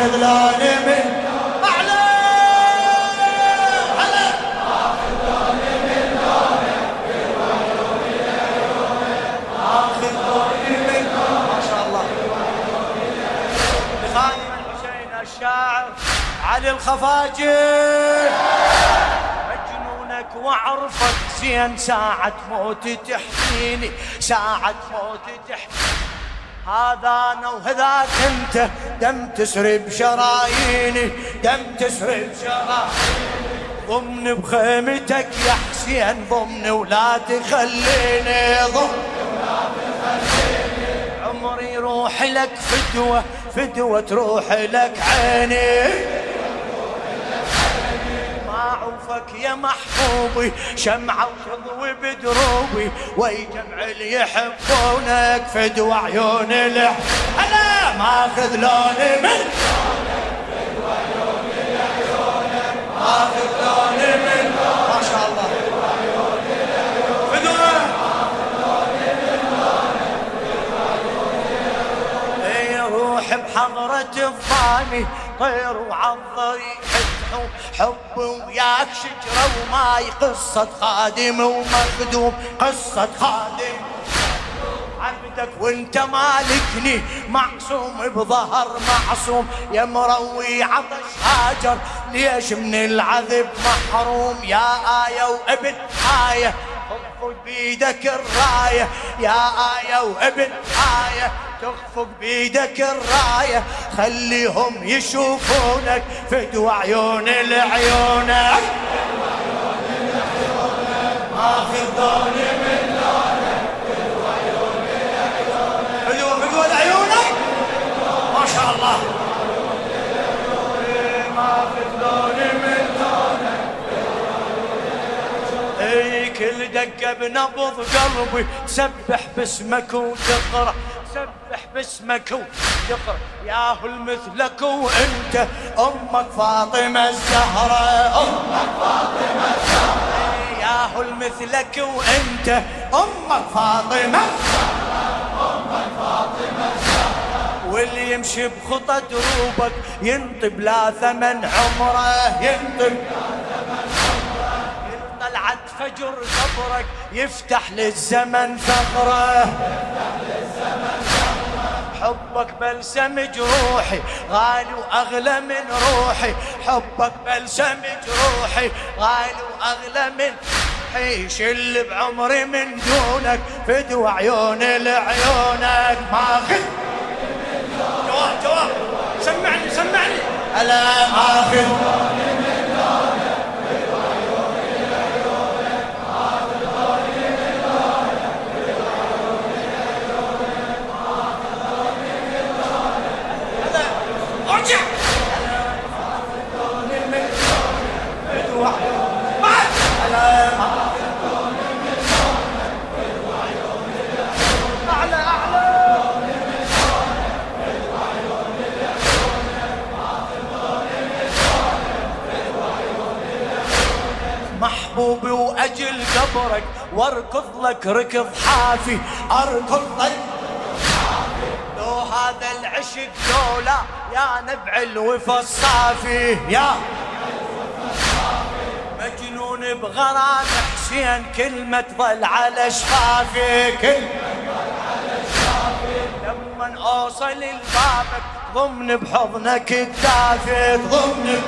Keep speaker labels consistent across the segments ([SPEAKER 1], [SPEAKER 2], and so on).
[SPEAKER 1] ماخذ لوني من أعلى. هلا ماخذ لوني من ما شاء الله. لخادم الحسين الشاعر علي الخفاجي. مجنونك واعرفك زين ساعة موتي تحكيني ساعة موتي تحكيني. هذا أنا وهذاك انت دم تسرب شراييني دم تسرب شراييني. ضمن بخيمتك يا حسين ضمن ولا تخليني ضمن عمري روح لك فدوة فدوة تروح لك عيني. ما عوفك يا محبوبي شمعة وتضوي بدروبي وي جمع اللي يحبونك فدوة عيون الح هلا ماخذ لوني من ماخذ لوني من ما شاء الله. روح بحضرة الضاني طير وعضري حب وياك شجرة وماي قصة خادم ومخدوم قصة خادم. عبدك وانت مالكني معصوم بظهر معصوم يا مروي عطش هاجر ليش من العذب محروم؟ يا آية وابن آية خذ بيدك الراية يا آية وابن آية. تخفق بيدك الراية خليهم يشوفونك فدوى عيون العيونك ماخذ لوني من لونك فدوى فدوى لعيونك ما شاء الله. ماخذ لوني من إي كل دقة بنبض قلبي تسبح باسمك وتقرأ. باسمك وتقرأ ياهو المثلك وأنت أمك فاطمة الزهراء أمك فاطمة الزهراء ياهو المثلك وأنت أمك فاطمة. واللي يمشي بخطى دروبك ينطب لا ثمن عمره. ينطب طلعت فجر قبرك يفتح للزمن ثغره حبك بلسم جروحي غالي وأغلى من روحي. حبك بلسم جروحي غالي وأغلى من روحي. شل بعمري من دونك فدوى عيون لعيونك. ماخذ جواب جواب. سمعني سمعني. ألا ماخذ ارجع وأجل قبرك واركض لك ركض حافي أركض لك لو هذا العشق لولا يا نبع الوفا الصافي. يا مجنون بغرام حسين كلمة ظل على شفافي. كلمة لما أوصل لبابك ضمن بحضنك الدافي. ضمن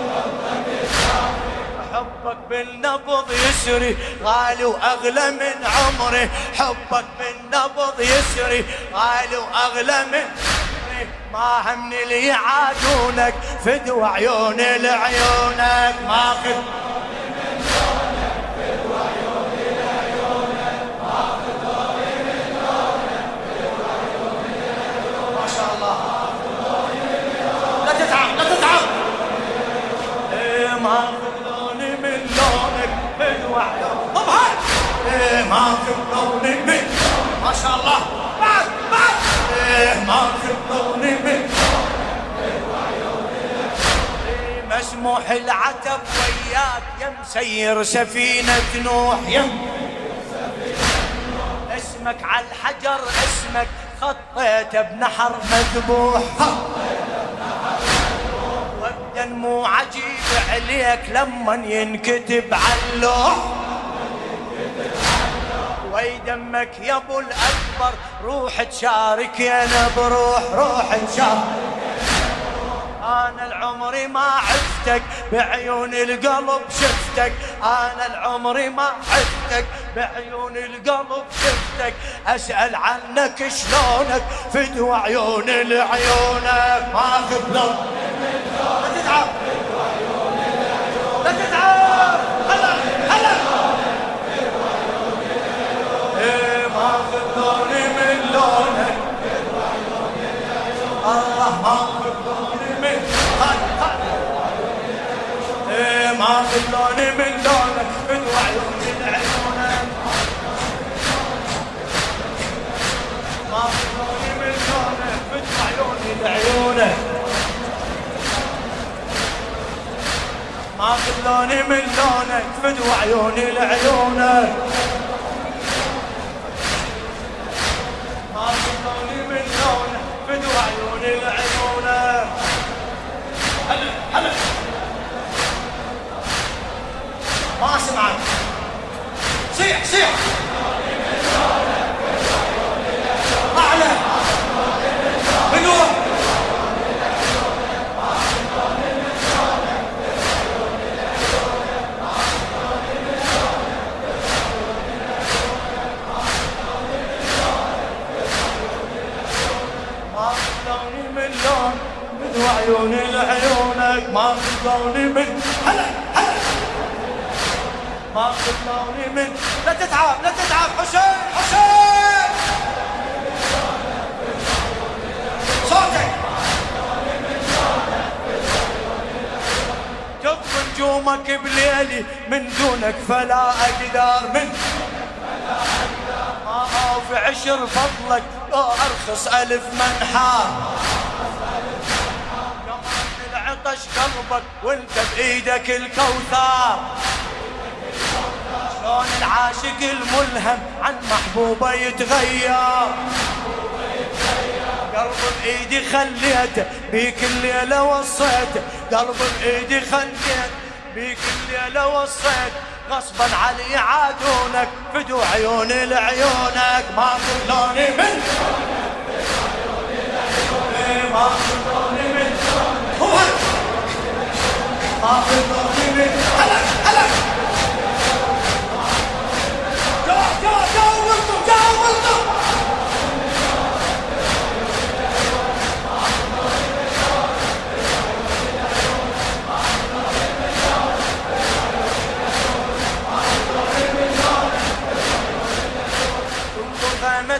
[SPEAKER 1] حبك بالنبض يسري غالي وأغلى من عمري. حبك بالنبض يسري غالي وأغلى من ما همني اللي يعادونك فدوى عيون لعيونك. ما إيه ما لوني من ما شاء الله بعد بعد إيه ما لوني من إيه مسموح العتب وياك يا مسير سفينة نوح يا اسمك على الحجر اسمك خطيته بنحر مذبوح مو عجيب عليك لما ينكتب علوح وي دمك يا أبو الأكبر. روح تشارك يا بروح روح تشارك. أنا العمري ما عفتك بعيون القلب شفتك. أنا العمري ما عفتك بعيون القلب شفتك. أسأل عنك شلونك فدوى عيون لعيونك. ما لون لا تتعب لا تتعب ماخذ لوني من إيه لوني من لونك. ماخذ لوني من لونك. من ما لونك. عيوني لعيونك عيوني لعيونك ما خلوني من هلا هلا. ما خلوني من لا تتعب لا تتعب. حسين حسين. صوتك. كب نجومك بليلي من دونك فلا أقدر من ما في عشر فضلك لو أرخص ألف منحار. عطش قلبك وانت بإيدك الكوثر. شلون العاشق الملهم عن محبوبه يتغير. قلب بإيدي خليته بيك الليلة وصيته قلب بإيدي خليته بيك الليلة وصيت. غصبا علي عادونك فدو عيوني لعيونك. ما خلوني من ما خلوني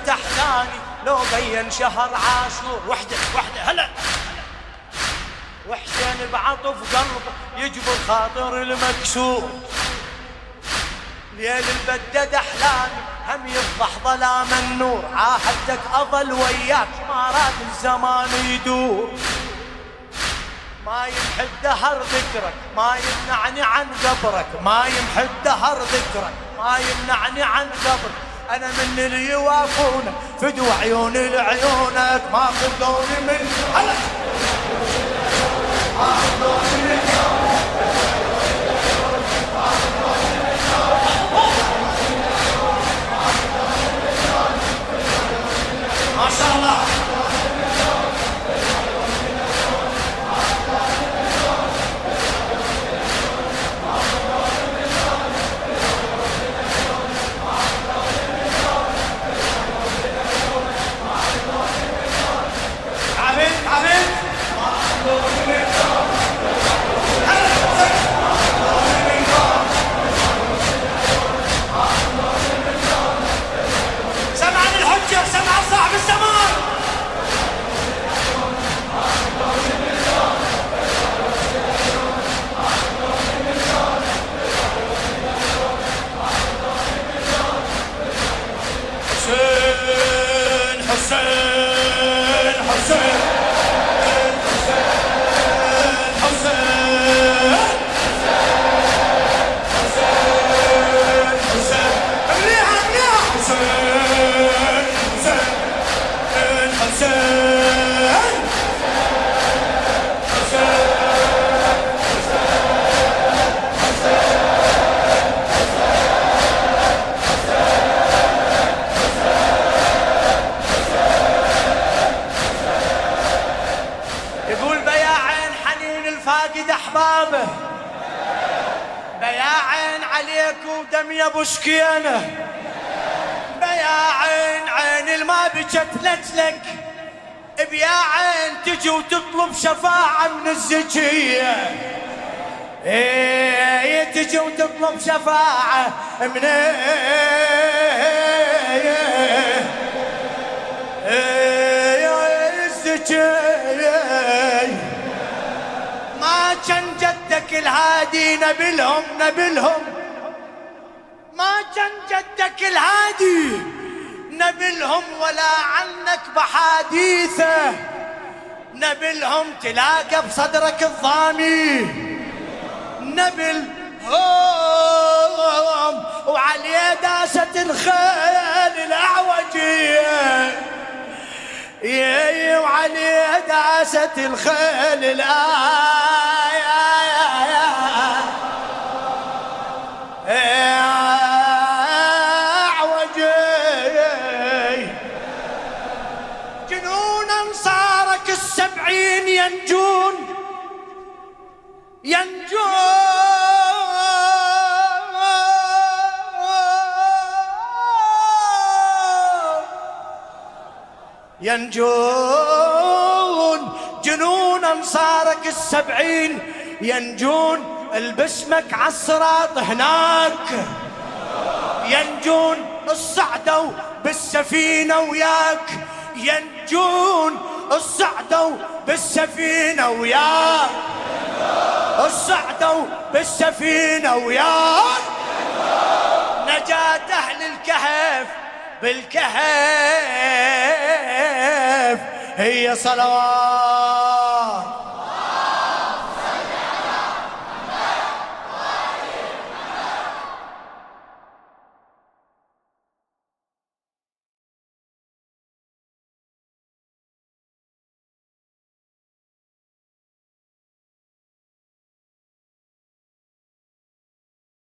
[SPEAKER 1] أحزاني لو بين شهر عاشور. وحدة بعطف قلبه يجبر خاطر المكسور. ليل البدد احلامي هم يفضح ظلام النور. عاهدتك أظل وياك ما راد الزمان يدور. ما يمحى الدهر ذكرك ما يمنعني عن قبرك. ما يمحى الدهر ذكرك ما يمنعني عن قبرك. أنا من اللي يوافونك فدوا عيوني لعيونك ما خذوني من هلا! Hallelujah. أحبابه بياعين عليك ودم يا ابو سكينه بياعين عين الما بجت لجلك بيا عين تجي وتطلب شفاعة من الزكية إيه تجي وتطلب شفاعة من الزكية ما كان الهادي نبلهم نبلهم. ما كان جدك الهادي نبلهم ولا عنك بحديثه نبلهم تلاقى بصدرك الضامي. نبل هم وعليه داسة الخيل الأعوجية. وعليه داسة الخيل السبعين ينجون ينجون. ينجون. جنون انصارك السبعين ينجون. البسمك عالصراط هناك. ينجون الصعدوا بالسفينة وياك. ينجون الصعدوا بالسفينة وياك. الصعدوا بالسفينة وياك. نجاة أهل الكهف بالكهف. هي صلوات